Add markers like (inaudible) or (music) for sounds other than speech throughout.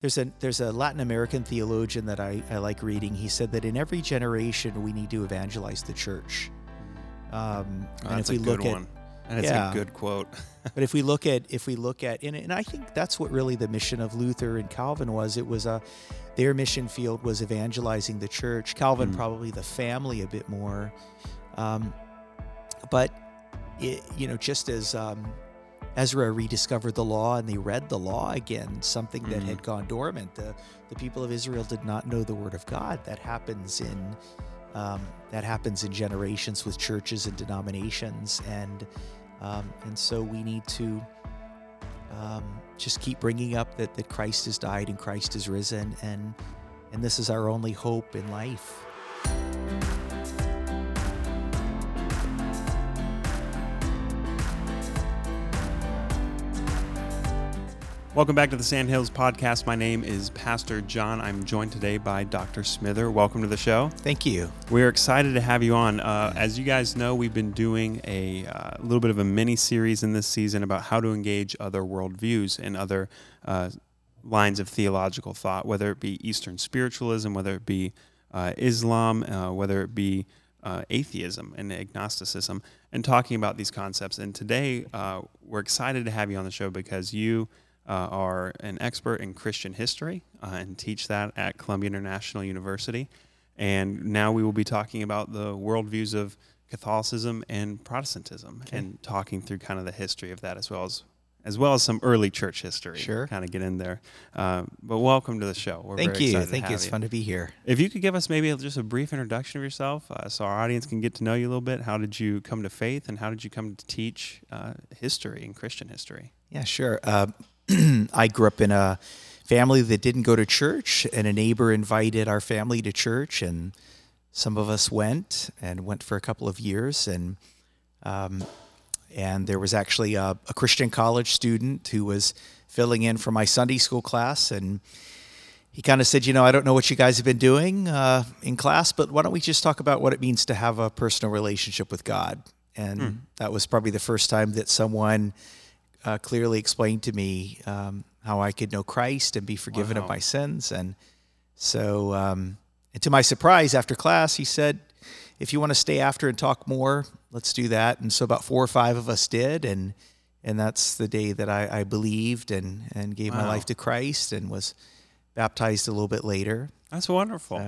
There's a there's a Latin American theologian that I, I like reading. He said that in every generation we need to evangelize the church. Um, Oh, and that's if we a good look at one. And it's Yeah. a good quote. (laughs) but if we look at if we look at and, and I think that's what really the mission of Luther and Calvin was. It was a their mission field was evangelizing the church. Calvin Mm. probably the family a bit more, um, but it, you know just as um, Ezra rediscovered the law and they read the law again, something that Mhm. had gone dormant. The the people of Israel did not know the word of God. That happens in um, that happens in generations with churches and denominations, and um, and so we need to um, just keep bringing up that that Christ has died and Christ is risen, and and this is our only hope in life. Welcome back to the Sandhills Podcast. My name is Pastor John. I'm joined today by Dr. Smither. Welcome to the show. Thank you. We're excited to have you on. Uh, as you guys know, we've been doing a uh, little bit of a mini series in this season about how to engage other worldviews and other uh, lines of theological thought, whether it be Eastern spiritualism, whether it be uh, Islam, uh, whether it be uh, atheism and agnosticism, and talking about these concepts. And today, uh, we're excited to have you on the show because you uh, are an expert in Christian history uh, and teach that at Columbia International University. And now we will be talking about the worldviews of Catholicism and Protestantism Okay. and talking through kind of the history of that as well as as well as some early church history. Sure. Kind of get in there. Uh, but welcome to the show. We're Thank very you. Thank you. It's fun to be here. If you could give us maybe just a brief introduction of yourself uh, so our audience can get to know you a little bit. How did you come to faith and how did you come to teach uh, history and Christian history? Yeah, sure. (clears throat) I grew up in a family that didn't go to church, and a neighbor invited our family to church, and some of us went and went for a couple of years, and um, and there was actually a, a Christian college student who was filling in for my Sunday school class, and he kind of said, you know, I don't know what you guys have been doing uh, in class, but why don't we just talk about what it means to have a personal relationship with God? And that was probably the first time that someone uh, clearly explained to me um, how I could know Christ and be forgiven Wow. of my sins. And so, um, and to my surprise, after class, he said, "If you want to stay after and talk more, let's do that." And so, about four or five of us did, and and that's the day that I, I believed and and gave my life to Christ and was baptized a little bit later. That's wonderful.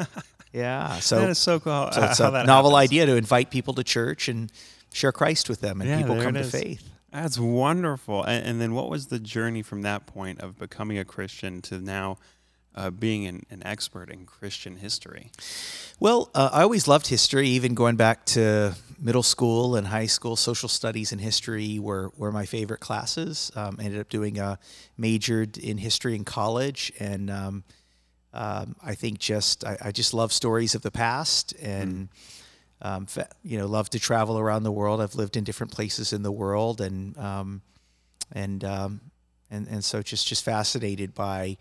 So, (laughs) yeah, so is so cool. so it's a novel happens. idea to invite people to church and share Christ with them, and Yeah, people come to faith. That's wonderful. And, and then what was the journey from that point of becoming a Christian to now uh, being an, an expert in Christian history? Well, uh, I always loved history, even going back to middle school and high school. Social studies and history were, were my favorite classes. Um, ended up doing a majored in history in college, and um, um, I think just I, I just love stories of the past, and um, you know, love to travel around the world. I've lived in different places in the world, and um, and um, and and so just just fascinated by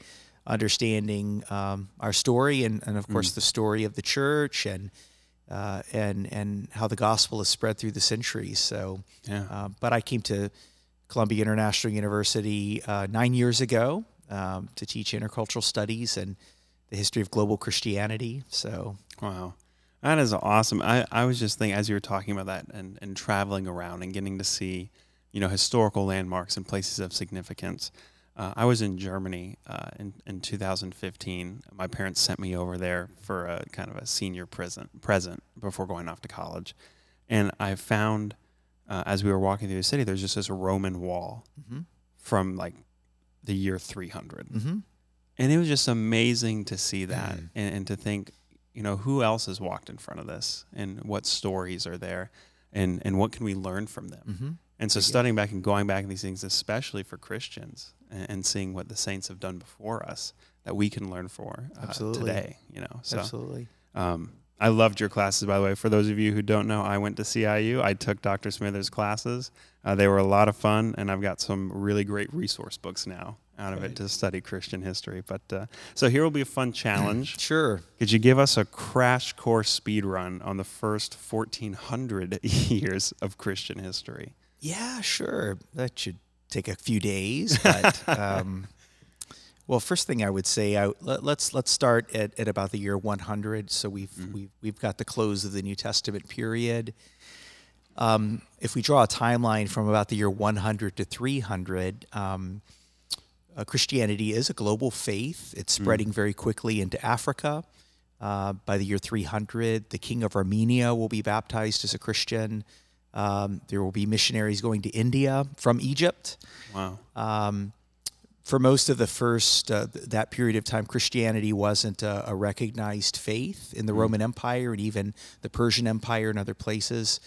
understanding um, our story and, and of course the story of the church and uh, and and how the gospel has spread through the centuries. So, Yeah. um, but I came to Columbia International University uh, nine years ago um, to teach intercultural studies and the history of global Christianity. So, Wow. That is awesome. I, I was just thinking as you were talking about that and, and traveling around and getting to see, you know, historical landmarks and places of significance. Uh, I was in Germany uh, in, in 2015. My parents sent me over there for a kind of a senior present, present before going off to college. And I found, uh, as we were walking through the city, there's just this Roman wall Mhm. from like the year 300 hmm and it was just amazing to see that Mhm. and, and to think you know who else has walked in front of this and what stories are there and and what can we learn from them hmm and so studying back and going back in these things especially for christians and, and seeing what the saints have done before us that we can learn for uh, Absolutely. today you know so absolutely. um, I loved your classes, by the way. For those of you who don't know, I went to CIU. I took Dr. Smither's classes. Uh, they were a lot of fun, and I've got some really great resource books now out of Right. it to study Christian history. But uh, so here will be a fun challenge. (clears throat) Sure. Could you give us a crash course speed run on the first 1400 (laughs) years of Christian history? Yeah, sure. That should take a few days, but (laughs) um, Well, first thing I would say, I, let, let's let's start at, at about the year 100. So we've we've we've got the close of the New Testament period. Um, if we draw a timeline from about the year 100 to 300, um, uh, Christianity is a global faith. It's spreading very quickly into Africa. Uh, by the year 300, the king of Armenia will be baptized as a Christian. Um, there will be missionaries going to India from Egypt. Wow. Um, for most of the first uh, th- that period of time, Christianity wasn't a, a recognized faith in the Roman Empire and even the Persian Empire and other places.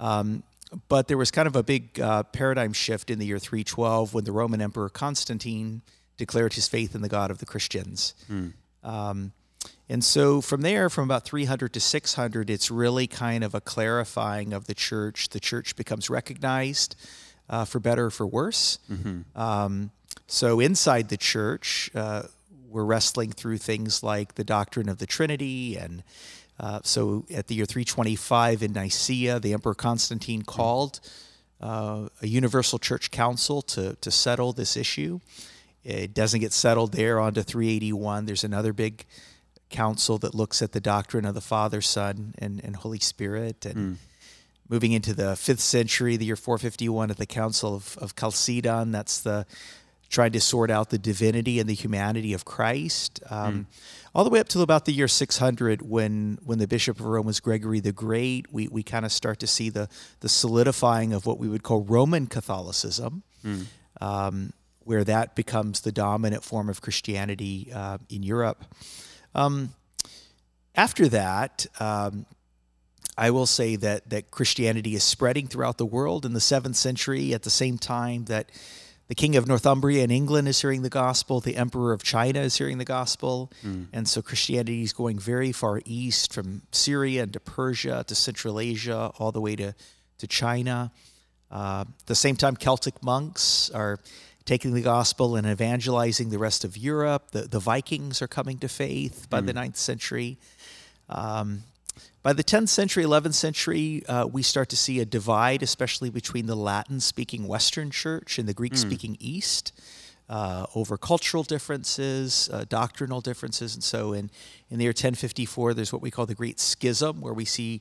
Um, but there was kind of a big uh, paradigm shift in the year 312 when the Roman Emperor Constantine declared his faith in the God of the Christians. Um, and so from there, from about 300 to 600, it's really kind of a clarifying of the church. The church becomes recognized uh, for better or for worse. Um, so inside the church, uh, we're wrestling through things like the doctrine of the Trinity. And uh, so at the year 325 in Nicaea, the Emperor Constantine called uh, a universal church council to, to settle this issue. It doesn't get settled there onto 381. There's another big council that looks at the doctrine of the Father, Son, and, and Holy Spirit. And moving into the fifth century, the year 451 at the Council of, of Chalcedon, that's the trying to sort out the divinity and the humanity of Christ. Um, All the way up to about the year 600, when when the Bishop of Rome was Gregory the Great, we, we kind of start to see the the solidifying of what we would call Roman Catholicism, um, where that becomes the dominant form of Christianity uh, in Europe. Um, after that, um, I will say that that Christianity is spreading throughout the world in the seventh century. At the same time that the king of Northumbria in England is hearing the gospel, the emperor of China is hearing the gospel, and so Christianity is going very far east from Syria into Persia to Central Asia, all the way to to China. Uh, at the same time, Celtic monks are taking the gospel and evangelizing the rest of Europe. The, the Vikings are coming to faith by the ninth century. Um, by the 10th century, 11th century, uh, we start to see a divide, especially between the Latin speaking Western church and the Greek speaking East. Uh, over cultural differences, uh, doctrinal differences. And so in, in the year 1054, there's what we call the Great Schism, where we see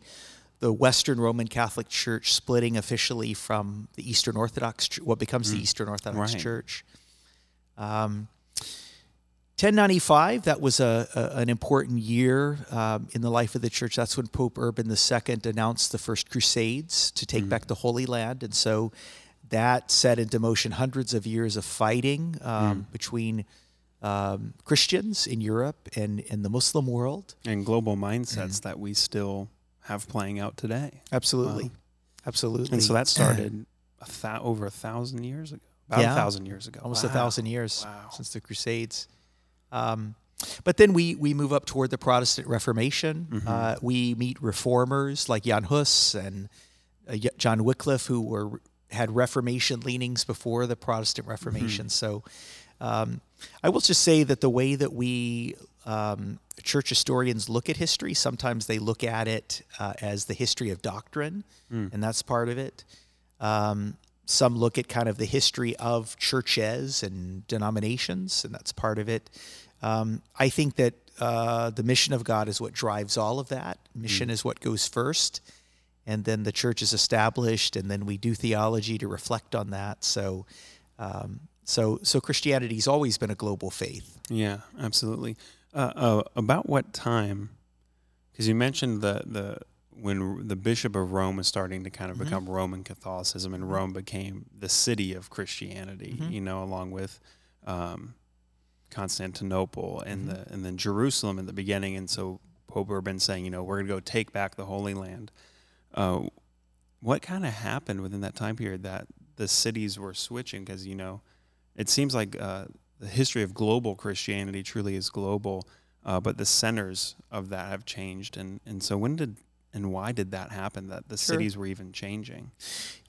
the Western Roman Catholic Church splitting officially from the Eastern Orthodox, what becomes the Eastern Orthodox Right. Church. Um, 1095, that was a, a, an important year um, in the life of the church. That's when Pope Urban II announced the first crusades to take back the Holy Land. And so that set into motion hundreds of years of fighting um, between um, Christians in Europe and, and the Muslim world. And global mindsets that we still have playing out today. Absolutely. Absolutely. And so that started (clears throat) a thou- over a thousand years ago. About Yeah. a thousand years ago. almost a thousand years Wow. since the Crusades. Um, but then we we move up toward the Protestant Reformation. Mm-hmm. Uh, we meet reformers like Jan Hus and uh, John Wycliffe, who were had Reformation leanings before the Protestant Reformation. Mm-hmm. So um, I will just say that the way that we um, church historians look at history, sometimes they look at it uh, as the history of doctrine, Mm. and that's part of it. Um, some look at kind of the history of churches and denominations, and that's part of it. Um, I think that uh, the mission of God is what drives all of that. Mission is what goes first, and then the church is established, and then we do theology to reflect on that. So, um, so, so Christianity's always been a global faith. Yeah, absolutely. Uh, uh, about what time? Because you mentioned the the when the Bishop of Rome was starting to kind of become Roman Catholicism, and Rome became the city of Christianity. You know, along with um, Constantinople and the and then Jerusalem in the beginning. And so Pope Urban saying, you know, we're going to go take back the Holy Land. Uh, what kind of happened within that time period that the cities were switching? Because you know, it seems like uh, the history of global Christianity truly is global, uh, but the centers of that have changed. And and so when did and why did that happen? That the Sure. cities were even changing.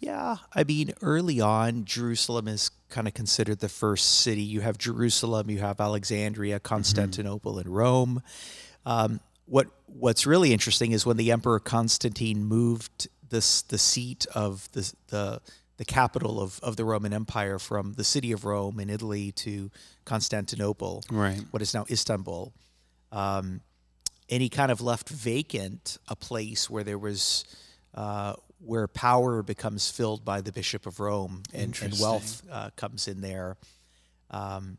Yeah, I mean, early on, Jerusalem is kind of considered the first city. You have Jerusalem, you have Alexandria, Constantinople, and Rome. Um, what What's really interesting is when the Emperor Constantine moved this the seat of the the the capital of, of the Roman Empire from the city of Rome in Italy to Constantinople, Right. what is now Istanbul. Um, and he kind of left vacant a place where there was uh, where power becomes filled by the Bishop of Rome and, and wealth uh, comes in there. Um,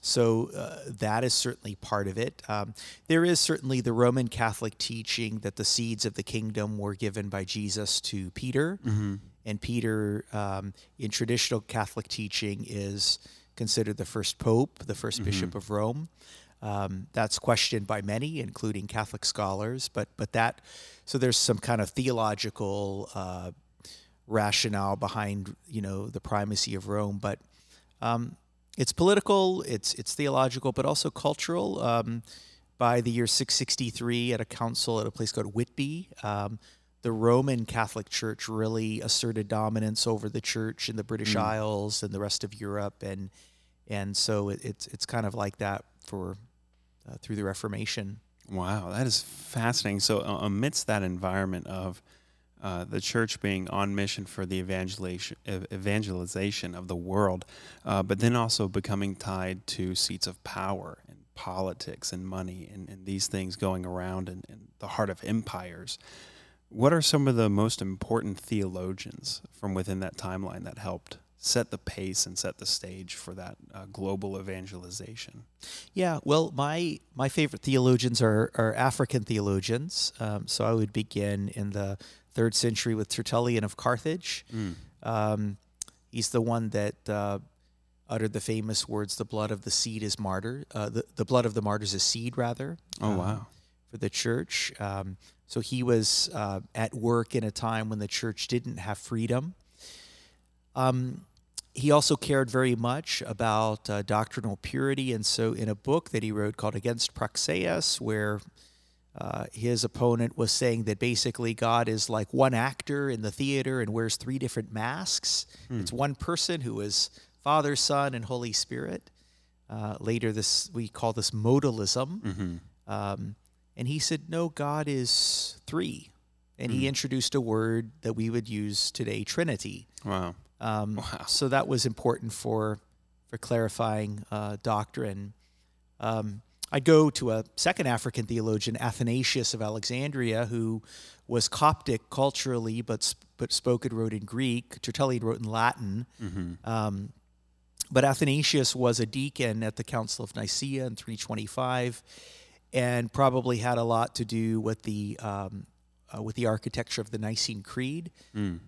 so uh, that is certainly part of it. Um, there is certainly the Roman Catholic teaching that the seeds of the kingdom were given by Jesus to Peter, and Peter, um, in traditional Catholic teaching, is considered the first pope, the 1st bishop of Rome. Um, that's questioned by many, including Catholic scholars. But but that so there's some kind of theological uh, rationale behind you know the primacy of Rome, but um, it's political, it's it's theological, but also cultural. Um, by the year 663, at a council at a place called Whitby, um, the Roman Catholic Church really asserted dominance over the church in the British Isles and the rest of Europe, and and so it, it's it's kind of like that for uh, through the Reformation. Wow, that is fascinating. So, amidst that environment of uh, the church being on mission for the evangelization, evangelization of the world, uh, but then also becoming tied to seats of power and politics and money and, and these things going around in, in the heart of empires. What are some of the most important theologians from within that timeline that helped set the pace and set the stage for that uh, global evangelization? Yeah, well, my my favorite theologians are are African theologians. Um, so I would begin in the third century with Tertullian of Carthage. Um, he's the one that uh, uttered the famous words, "The blood of the seed is martyr. Uh, the the blood of the martyrs is seed, rather." Oh, um, wow. For the church, um, so he was uh, at work in a time when the church didn't have freedom. Um, he also cared very much about uh, doctrinal purity, and so in a book that he wrote called Against Praxeas, where uh, his opponent was saying that basically God is like one actor in the theater and wears three different masks. It's one person who is Father, Son, and Holy Spirit. Uh, later, this we call this modalism. Um, and he said, no, God is three. And he introduced a word that we would use today, Trinity. Wow. Um, So that was important for for clarifying uh, doctrine. Um, I'd go to a second African theologian, Athanasius of Alexandria, who was Coptic culturally, but but spoke and wrote in Greek. Tertullian wrote in Latin. Um, but Athanasius was a deacon at the Council of Nicaea in 325, and probably had a lot to do with the um, uh, with the architecture of the Nicene Creed.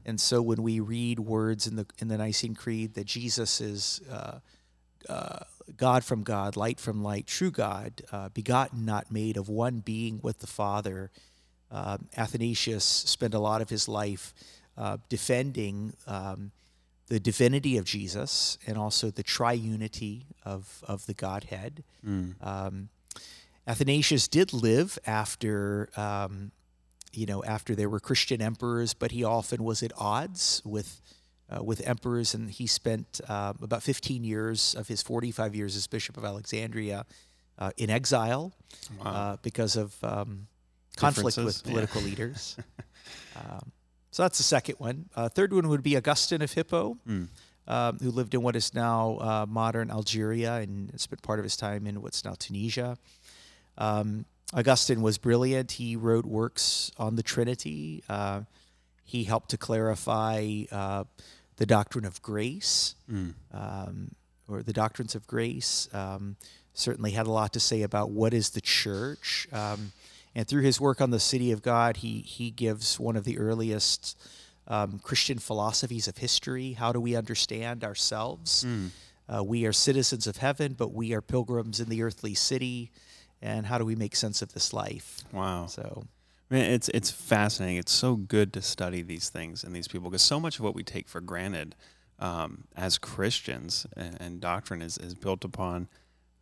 And so when we read words in the in the Nicene Creed that Jesus is uh, uh, God from God, light from light, true God, uh, begotten, not made, of one being with the Father. Um, Athanasius spent a lot of his life uh, defending um, the divinity of Jesus and also the triunity of, of the Godhead. Um, Athanasius did live after, um, you know, after there were Christian emperors, but he often was at odds with uh, with emperors, and he spent uh, about 15 years of his 45 years as Bishop of Alexandria uh, in exile uh, because of um, conflict with Differences, yeah. political leaders. (laughs) Um, so that's the second one. Uh, third one would be Augustine of Hippo, um, who lived in what is now uh, modern Algeria and spent part of his time in what's now Tunisia. Um, Augustine was brilliant. He wrote works on the Trinity. Uh, he helped to clarify uh, the doctrine of grace, um, or the doctrines of grace. Um, certainly had a lot to say about what is the church. Um, and through his work on the City of God, he he gives one of the earliest um, Christian philosophies of history. How do we understand ourselves? Uh, we are citizens of heaven, but we are pilgrims in the earthly city. And how do we make sense of this life? Wow. So, Man, it's it's fascinating. It's so good to study these things and these people because so much of what we take for granted um, as Christians and, and doctrine is, is built upon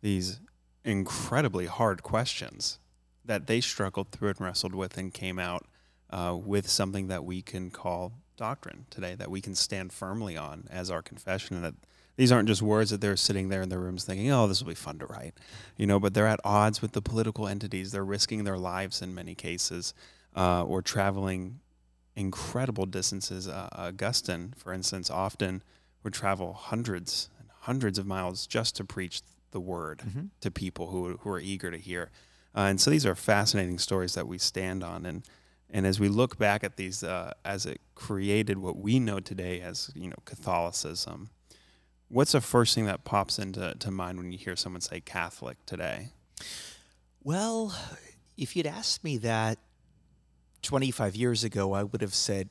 these incredibly hard questions that they struggled through and wrestled with and came out uh, with something that we can call doctrine today that we can stand firmly on as our confession and that these aren't just words that they're sitting there in their rooms thinking, oh, this will be fun to write, you know, but they're at odds with the political entities. They're risking their lives in many cases uh, or traveling incredible distances. Uh, Augustine, for instance, often would travel hundreds and hundreds of miles just to preach the word to people who who are eager to hear. Uh, and so these are fascinating stories that we stand on. And and as we look back at these, uh, as it created what we know today as you know Catholicism, what's the first thing that pops into to mind when you hear someone say Catholic today? Well, if you'd asked me that 25 years ago, I would have said,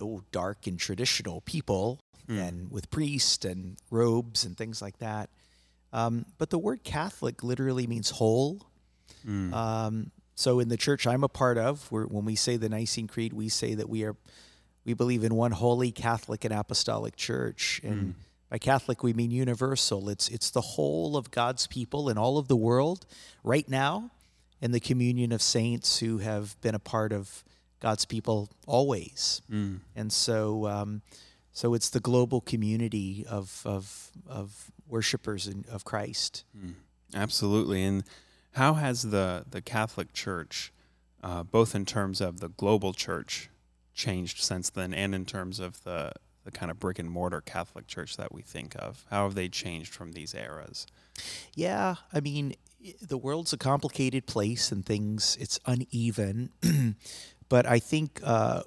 oh, dark and traditional people and with priests and robes and things like that. Um, but the word Catholic literally means whole. Um, so in the church I'm a part of, we're, when we say the Nicene Creed, we say that we are we believe in one holy Catholic and Apostolic Church, and by Catholic we mean universal. It's it's the whole of God's people in all of the world right now, and the communion of saints who have been a part of God's people always. And so, um, so it's the global community of of of worshipers and of Christ. Absolutely. And how has the the Catholic Church, uh, both in terms of the global church, changed since then, and in terms of the the kind of brick and mortar Catholic Church that we think of? How have they changed from these eras? Yeah, I mean, the world's a complicated place and things, it's uneven. (clears throat) but I think uh,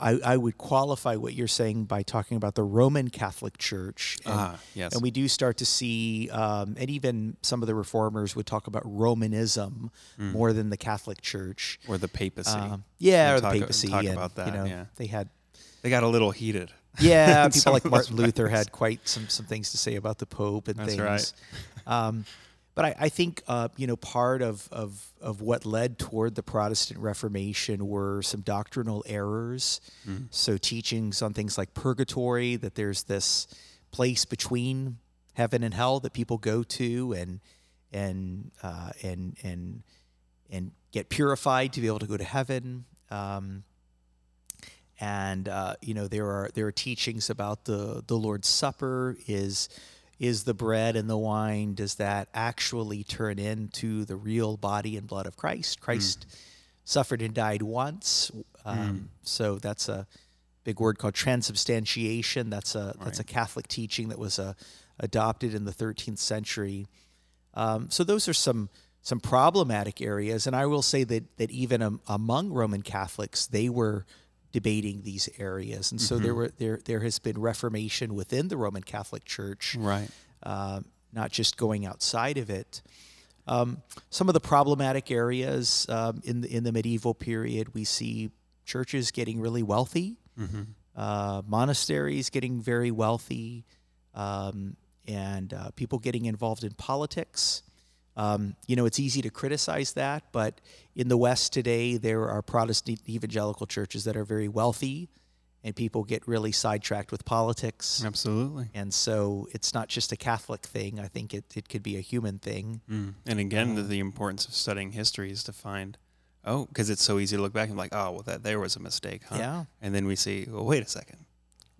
I, I would qualify what you're saying by talking about the Roman Catholic Church. And, Ah, yes. And we do start to see, um, and even some of the reformers would talk about Romanism more than the Catholic Church. or the papacy. Um, yeah, or the papacy. talk and, about that, You know, yeah. they had they got a little heated. Yeah, (laughs) people like Martin Luther had quite some some things to say about the Pope and That's things. right. Um, but I, I think uh, you know part of, of of what led toward the Protestant Reformation were some doctrinal errors. Mm-hmm. So teachings on things like purgatory, that there's this place between heaven and hell that people go to and and uh, and and and get purified to be able to go to heaven. Um, and uh, you know there are there are teachings about the the Lord's Supper is is the bread and the wine does that actually turn into the real body and blood of Christ? Christ suffered and died once, um, so that's a big word called transubstantiation. That's a that's a Catholic teaching that was uh, adopted in the 13th century. Um, so those are some some problematic areas, and I will say that that even am, among Roman Catholics, they were debating these areas, and so there were there there has been reformation within the Roman Catholic Church, Right. uh, not just going outside of it. Um, some of the problematic areas um, in the, in the medieval period, we see churches getting really wealthy, uh, monasteries getting very wealthy, um, and uh, people getting involved in politics. Um, you know, it's easy to criticize that, but in the West today, there are Protestant evangelical churches that are very wealthy, and people get really sidetracked with politics. Absolutely. And so it's not just a Catholic thing. I think it, it could be a human thing. Mm. And again, the, the importance of studying history is to find, oh, because it's so easy to look back and be like, oh, well, that there was a mistake, huh? Yeah. And then we see, well, wait a second.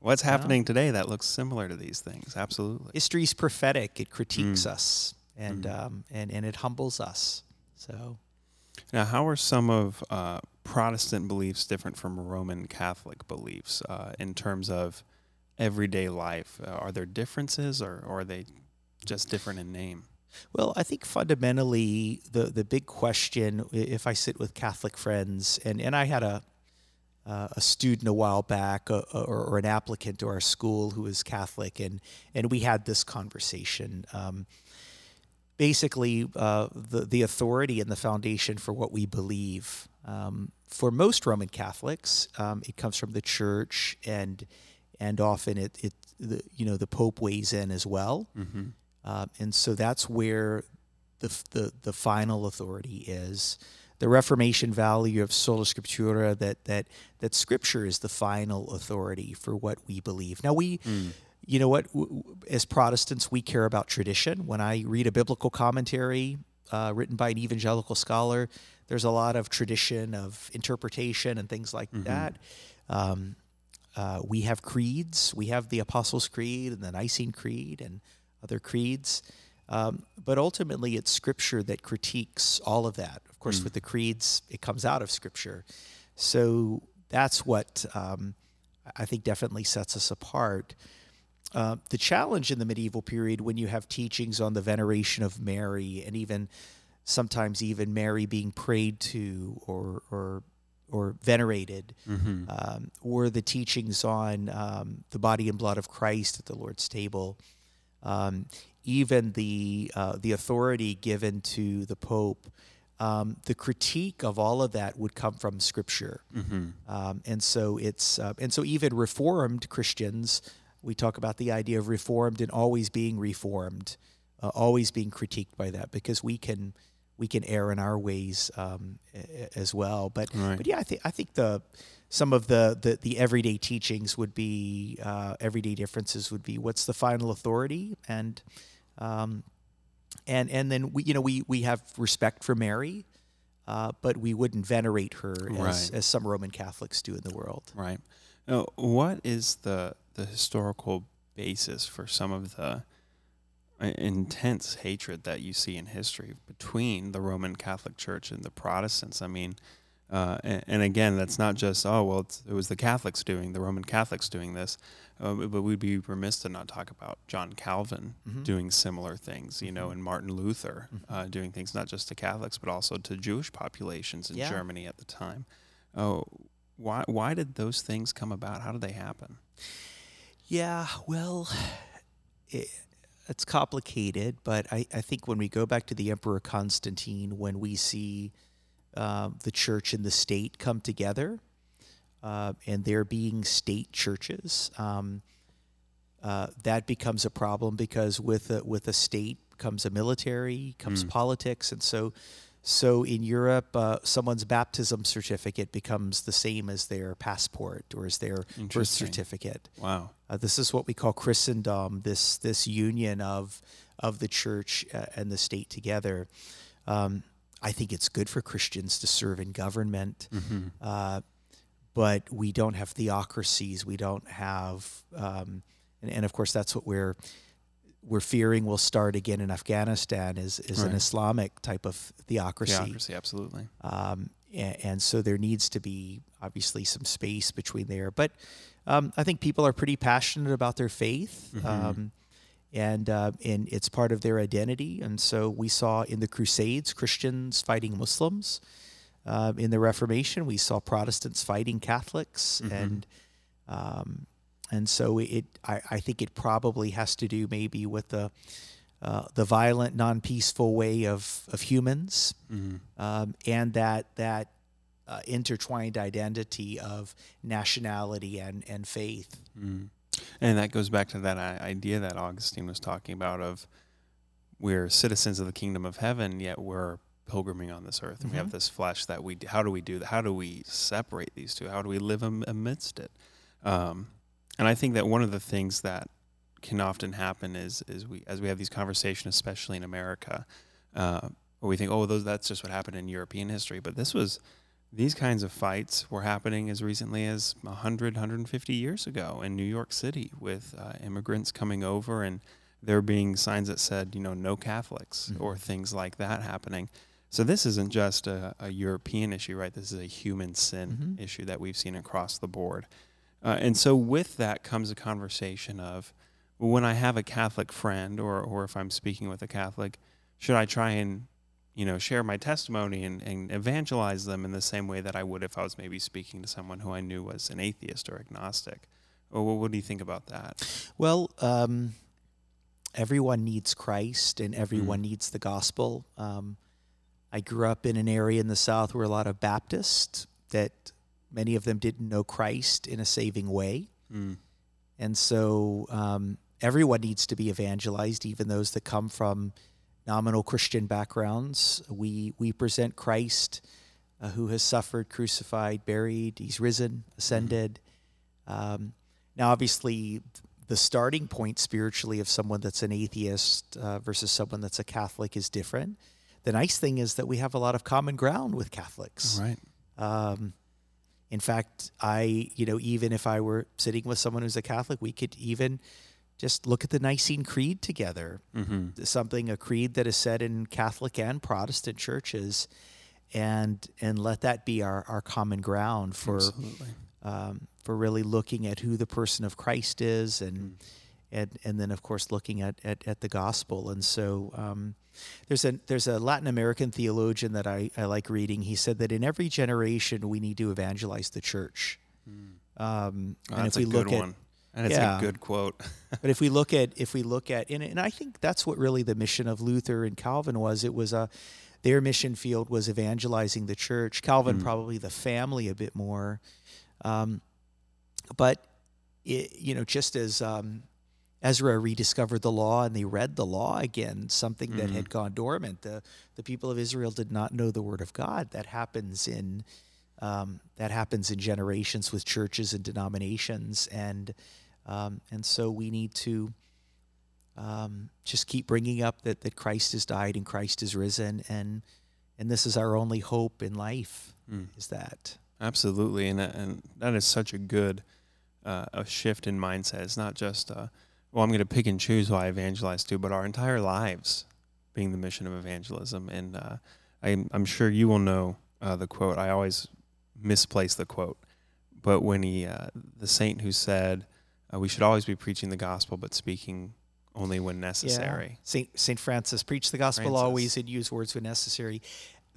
What's happening today that looks similar to these things? Absolutely. History's prophetic. It critiques us and, um, and, and it humbles us. So, Now, how are some of uh, Protestant beliefs different from Roman Catholic beliefs uh, in terms of everyday life? Uh, are there differences or, or are they just different in name? well, I think fundamentally the, the big question, if I sit with Catholic friends, and, and I had a, uh, a student a while back uh, or, or an applicant to our school who was Catholic, and, and we had this conversation. Um, basically, uh, the, the authority and the foundation for what we believe. Um, for most Roman Catholics, um, it comes from the church, and and often it, it the, you know the Pope weighs in as well, uh, and so that's where the, the the final authority is. The Reformation value of sola scriptura that that that Scripture is the final authority for what we believe. Now we. You know what? As Protestants, we care about tradition. When I read a biblical commentary uh, written by an evangelical scholar, there's a lot of tradition of interpretation and things like that. Um, uh, we have creeds. We have the Apostles' Creed and the Nicene Creed and other creeds. Um, but ultimately, it's Scripture that critiques all of that. Of course, with the creeds, it comes out of Scripture. So that's what um, I think definitely sets us apart. Uh, the challenge in the medieval period, when you have teachings on the veneration of Mary, and even sometimes even Mary being prayed to or or or venerated, Mm-hmm. um, were the teachings on um, the body and blood of Christ at the Lord's table. Um, even the uh, the authority given to the Pope, um, the critique of all of that would come from Scripture, Mm-hmm. um, and so it's uh, and so even Reformed Christians, we talk about the idea of Reformed and always being reformed, uh, always being critiqued by that because we can we can err in our ways um, as well. But Right. but yeah, I think I think the some of the the, the everyday teachings would be uh, everyday differences would be what's the final authority and um, and and then we you know we we have respect for Mary. Uh, but we wouldn't venerate her as, Right. as some Roman Catholics do in the world. Right. Now, what is the the historical basis for some of the uh, intense hatred that you see in history between the Roman Catholic Church and the Protestants? I mean, uh, and, and again, that's not just oh well, it's, it was the Catholics doing the Roman Catholics doing this, uh, but we'd be remiss to not talk about John Calvin Mhm. doing similar things, you know, and Martin Luther uh, doing things not just to Catholics but also to Jewish populations in Yeah. Germany at the time. Oh, why why did those things come about? How did they happen? Yeah, well, it, it's complicated, but I, I think when we go back to the Emperor Constantine, when we see um, the church and the state come together, uh, and there being state churches, um, uh, that becomes a problem because with a, with a state comes a military, comes Mm. politics, and so so in Europe, uh, someone's baptism certificate becomes the same as their passport or as their birth certificate. Wow. Uh, this is what we call Christendom. This this union of of the church uh, and the state together. Um, I think it's good for Christians to serve in government, hmm uh, but we don't have theocracies. We don't have, um, and, and of course that's what we're we're fearing will start again in Afghanistan is is an Islamic type of theocracy. Theocracy, absolutely. Um, and, and so there needs to be obviously some space between there. But um, I think people are pretty passionate about their faith, Mhm. um, and uh, and it's part of their identity. And so we saw in the Crusades Christians fighting Muslims. Uh, in the Reformation, we saw Protestants fighting Catholics, Mhm. and um, and so it I, I think it probably has to do maybe with the uh, the violent, non-peaceful way of of humans hmm um, and that that uh, intertwined identity of nationality and and faith. Mm. And that goes back to that idea that Augustine was talking about of we're citizens of the kingdom of heaven, yet we're pilgriming on this earth, and we have Mhm. this flesh that we. How do we do that? How do we separate these two? How do we live amidst it? Um, and I think that one of the things that can often happen is is we as we have these conversations, especially in America, uh, where we think, oh, those that's just what happened in European history, but this was these kinds of fights were happening as recently as 100 150 years ago in New York City with uh, immigrants coming over and there being signs that said you know no Catholics Mhm. or things like that happening so this isn't just a, a European issue right this is a human sin Mhm. issue that we've seen across the board uh, and so with that comes a conversation of well, when I have a Catholic friend or or if I'm speaking with a Catholic should I try and you know, share my testimony and, and evangelize them in the same way that I would if I was maybe speaking to someone who I knew was an atheist or agnostic. Or what, what do you think about that? Well, um, everyone needs Christ, and everyone Mm. needs the gospel. Um, I grew up in an area in the South where a lot of Baptists that many of them didn't know Christ in a saving way. Mm. And so um, everyone needs to be evangelized, even those that come from nominal Christian backgrounds. We, we present Christ uh, who has suffered, crucified, buried, he's risen, ascended. Um, now, obviously, the starting point spiritually of someone that's an atheist uh, versus someone that's a Catholic is different. The nice thing is that we have a lot of common ground with Catholics. Right. Um, in fact, I, you know, even if I were sitting with someone who's a Catholic, we could even just look at the Nicene Creed together. Mm-hmm. Something, a creed that is said in Catholic and Protestant churches. and and let that be our, our common ground for um, for really looking at who the person of Christ is and Mm. And and then of course looking at at, at the gospel and so um, there's a there's a Latin American theologian that I, I like reading he said that in every generation we need to evangelize the church um, Oh, and that's if we a look good at one. That is Yeah. a good quote. (laughs) but if we look at if we look at and, and I think that's what really the mission of Luther and Calvin was. It was a their mission field was evangelizing the church. Calvin Mm. probably the family a bit more, um, but it, you know just as um, Ezra rediscovered the law and they read the law again, something that Mhm. had gone dormant. The the people of Israel did not know the word of God. That happens in um, that happens in generations with churches and denominations, and um, and so we need to um, just keep bringing up that that Christ has died and Christ is risen, and and this is our only hope in life. Mm. Is that Absolutely, and that- and that is such a good uh, a shift in mindset. It's not just uh, well, I'm going to pick and choose who I evangelize to, but our entire lives being the mission of evangelism. And uh, I'm I'm sure you will know uh, the quote. I always misplace the quote, but when he uh, the saint who said uh, we should always be preaching the gospel, but speaking only when necessary. Yeah. Saint Saint Francis preached the gospel Francis. always and used words when necessary.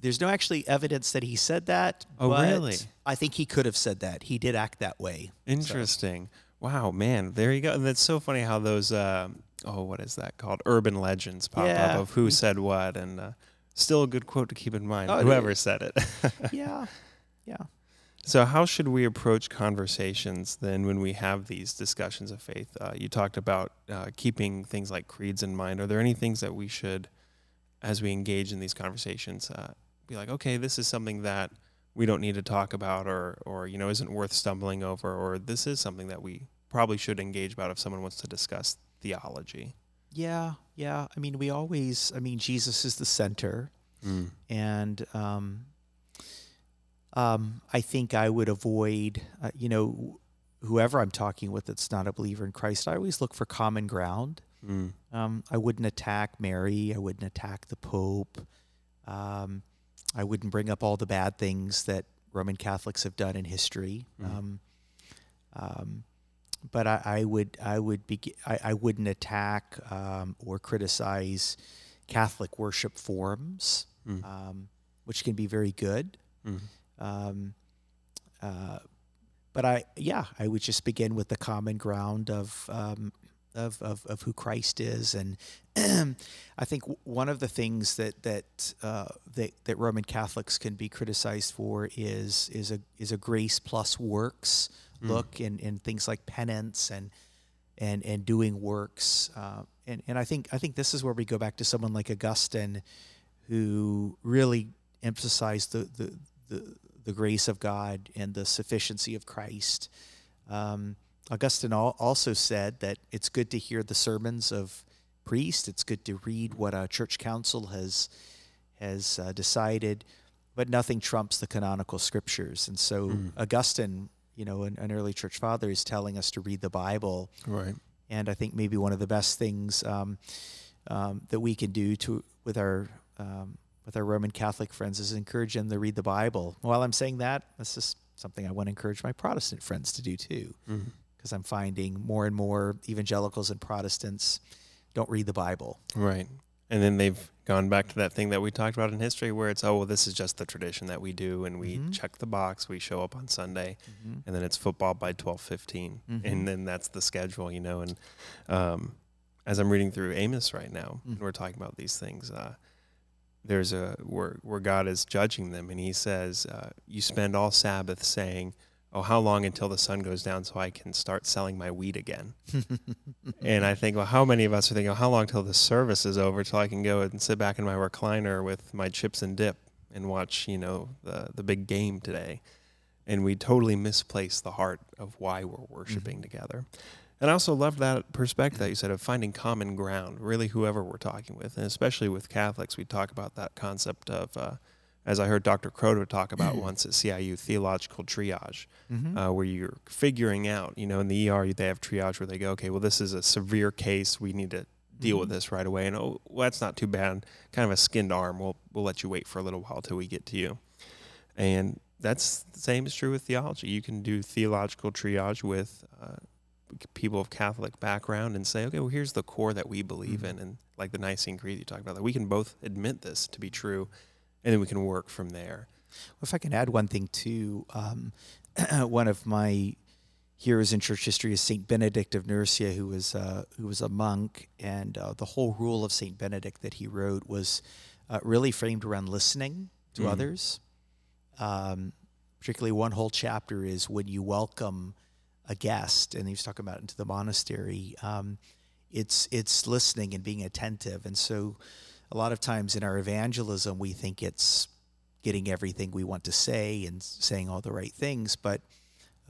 There's no actually evidence that he said that. Oh, but really? I think he could have said that. He did act that way. Interesting. Wow, man, there you go. And that's so funny how those uh, oh, what is that called? Urban legends pop Yeah. up of who said what, and uh, still a good quote to keep in mind. Oh, whoever is. said it. (laughs) Yeah, yeah. so, how should we approach conversations then when we have these discussions of faith? Uh, you talked about uh, keeping things like creeds in mind. Are there any things that we should, as we engage in these conversations, uh, be like, okay, this is something that we don't need to talk about, or or you know, isn't worth stumbling over, or this is something that we probably should engage about if someone wants to discuss theology. Yeah, yeah. I mean, we always, I mean, Jesus is the center. And um, um, I think I would avoid, uh, you know, whoever I'm talking with that's not a believer in Christ, I always look for common ground. Mm. Um, I wouldn't attack Mary. I wouldn't attack the Pope. Um, I wouldn't bring up all the bad things that Roman Catholics have done in history. Mhm. Um, um, but I, I would I would be I, I wouldn't attack um, or criticize Catholic worship forms, Mm. um, which can be very good. Mm. Um, uh, but I, yeah, I would just begin with the common ground of um, of, of of who Christ is, and (clears throat) I think one of the things that that uh, that that Roman Catholics can be criticized for is is a is a grace plus works Mm. look, and and things like penance and and and doing works, uh, and and I think I think this is where we go back to someone like Augustine, who really emphasized the the the, the grace of God and the sufficiency of Christ. Um, Augustine also said that it's good to hear the sermons of priests. It's good to read what a church council has has uh, decided, but nothing trumps the canonical scriptures. And so Mm. Augustine, you know, an, an early church father, is telling us to read the Bible. Right. And I think maybe one of the best things um, um, that we can do to with our um, with our Roman Catholic friends is encourage them to read the Bible. While I'm saying that, this is something I want to encourage my Protestant friends to do too, Mm. Because I'm finding more and more evangelicals and Protestants don't read the Bible. Right. And then they've gone back to that thing that we talked about in history where it's, oh, well, this is just the tradition that we do and we Mhm. check the box, we show up on Sunday, Mm-hmm. and then it's football by 12:15 Mhm. and then that's the schedule, you know, and um, as I'm reading through Amos right now, Mm. and we're talking about these things, uh, there's a where where God is judging them and he says, uh, you spend all Sabbath saying, "Oh, how long until the sun goes down so I can start selling my weed again?" And I think, well, how many of us are thinking, how long till the service is over till I can go and sit back in my recliner with my chips and dip and watch, you know, the the big game today? And we totally misplace the heart of why we're worshiping together. And I also loved that perspective that you said of finding common ground, really whoever we're talking with, and especially with Catholics, we talk about that concept of, uh, as I heard Dr. Croto talk about (clears throat) once at CIU, theological triage Mhm. uh, where you're figuring out, you know, in the ER they have triage where they go, okay, well this is a severe case, we need to deal with Mhm. this right away, and oh, well, that's not too bad, kind of a skinned arm. We'll we'll let you wait for a little while till we get to you. And that's the same is true with theology. You can do theological triage with uh, people of Catholic background and say, okay, well, here's the core that we believe mm-hmm. in, and like the Nicene Creed you talked about, that we can both admit this to be true, and then we can work from there. Well, if I can add one thing too, um, (clears throat) one of my heroes in church history is Saint Benedict of Nursia, who was uh, who was a monk, and uh, the whole rule of Saint Benedict that he wrote was uh, really framed around listening to mm-hmm. others. Um, particularly, one whole chapter is when you welcome a guest, and he was talking about into the monastery. Um, it's it's listening and being attentive, and so a lot of times in our evangelism, we think it's getting everything we want to say and saying all the right things, but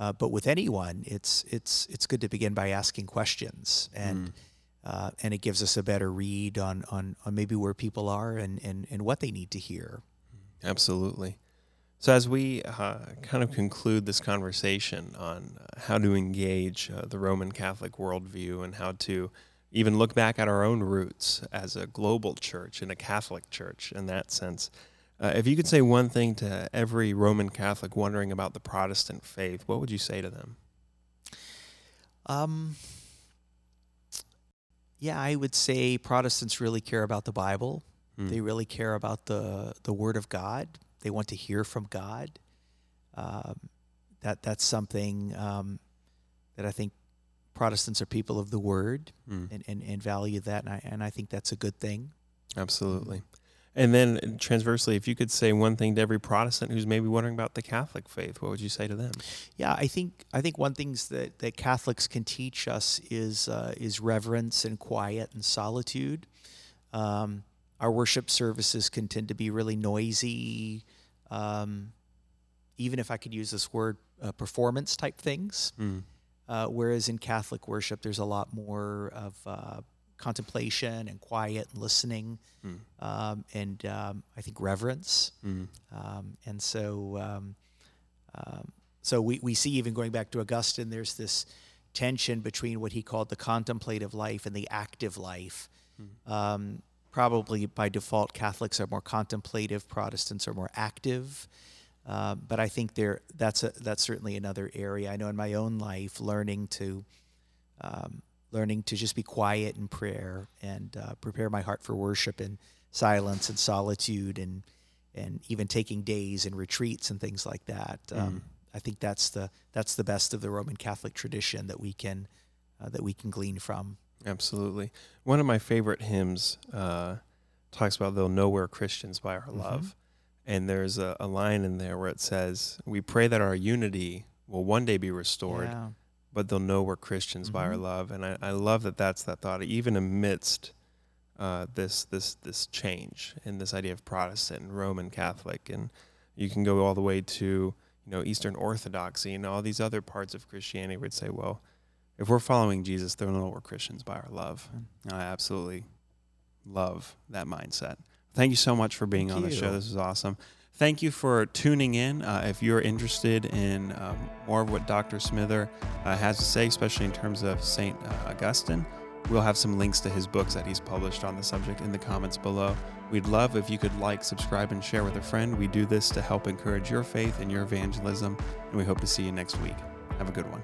uh, but with anyone, it's it's it's good to begin by asking questions, and mm. uh, and it gives us a better read on, on on maybe where people are and and and what they need to hear. Absolutely. So as we uh, kind of conclude this conversation on how to engage uh, the Roman Catholic worldview and how to even look back at our own roots as a global church and a Catholic church in that sense. Uh, if you could say one thing to every Roman Catholic wondering about the Protestant faith, what would you say to them? Um, yeah, I would say Protestants really care about the Bible. Mm. They really care about the the Word of God. They want to hear from God. Um, that that's something um, that I think Protestants are people of the Word mm. and, and, and value that, and I and I think that's a good thing. Absolutely. And then transversely, if you could say one thing to every Protestant who's maybe wondering about the Catholic faith, what would you say to them? Yeah, I think I think one things that, that Catholics can teach us is uh, is reverence and quiet and solitude. Um, our worship services can tend to be really noisy, um, even if I could use this word, uh, performance type things. Mm. Uh, whereas in Catholic worship, there's a lot more of uh, contemplation and quiet and listening, mm. um, and um, I think reverence. Mm. Um, and so, um, um, so we, we see even going back to Augustine, there's this tension between what he called the contemplative life and the active life. Mm. probably by default, Catholics are more contemplative, Protestants are more active. Uh, but I think there that's a, that's certainly another area. I know in my own life, learning to um, learning to just be quiet in prayer and uh, prepare my heart for worship in silence and solitude and and even taking days and retreats and things like that. Um, mm. I think that's the that's the best of the Roman Catholic tradition that we can uh, that we can glean from. Absolutely, one of my favorite hymns uh, talks about they'll know we're Christians by our mm-hmm. love, and there's a, a, line in there where it says, "We pray that our unity will one day be restored." Yeah but they'll know we're Christians mm-hmm. by our mm-hmm. love. And I, I love that that's that thought, even amidst uh, this this this change in this idea of Protestant and Roman Catholic, and you can go all the way to you know Eastern Orthodoxy and all these other parts of Christianity. Would say, well, if we're following Jesus, they'll know we're Christians by our love. Mm. I absolutely love that mindset. Thank you so much for being Thank on you. the show. This is awesome thank you for tuning in. Uh, if you're interested in um, more of what Dr. Smither uh, has to say, especially in terms of St. Uh, Augustine, we'll have some links to his books that he's published on the subject in the comments below. We'd love if you could like, subscribe, and share with a friend. We do this to help encourage your faith and your evangelism, and we hope to see you next week. Have a good one.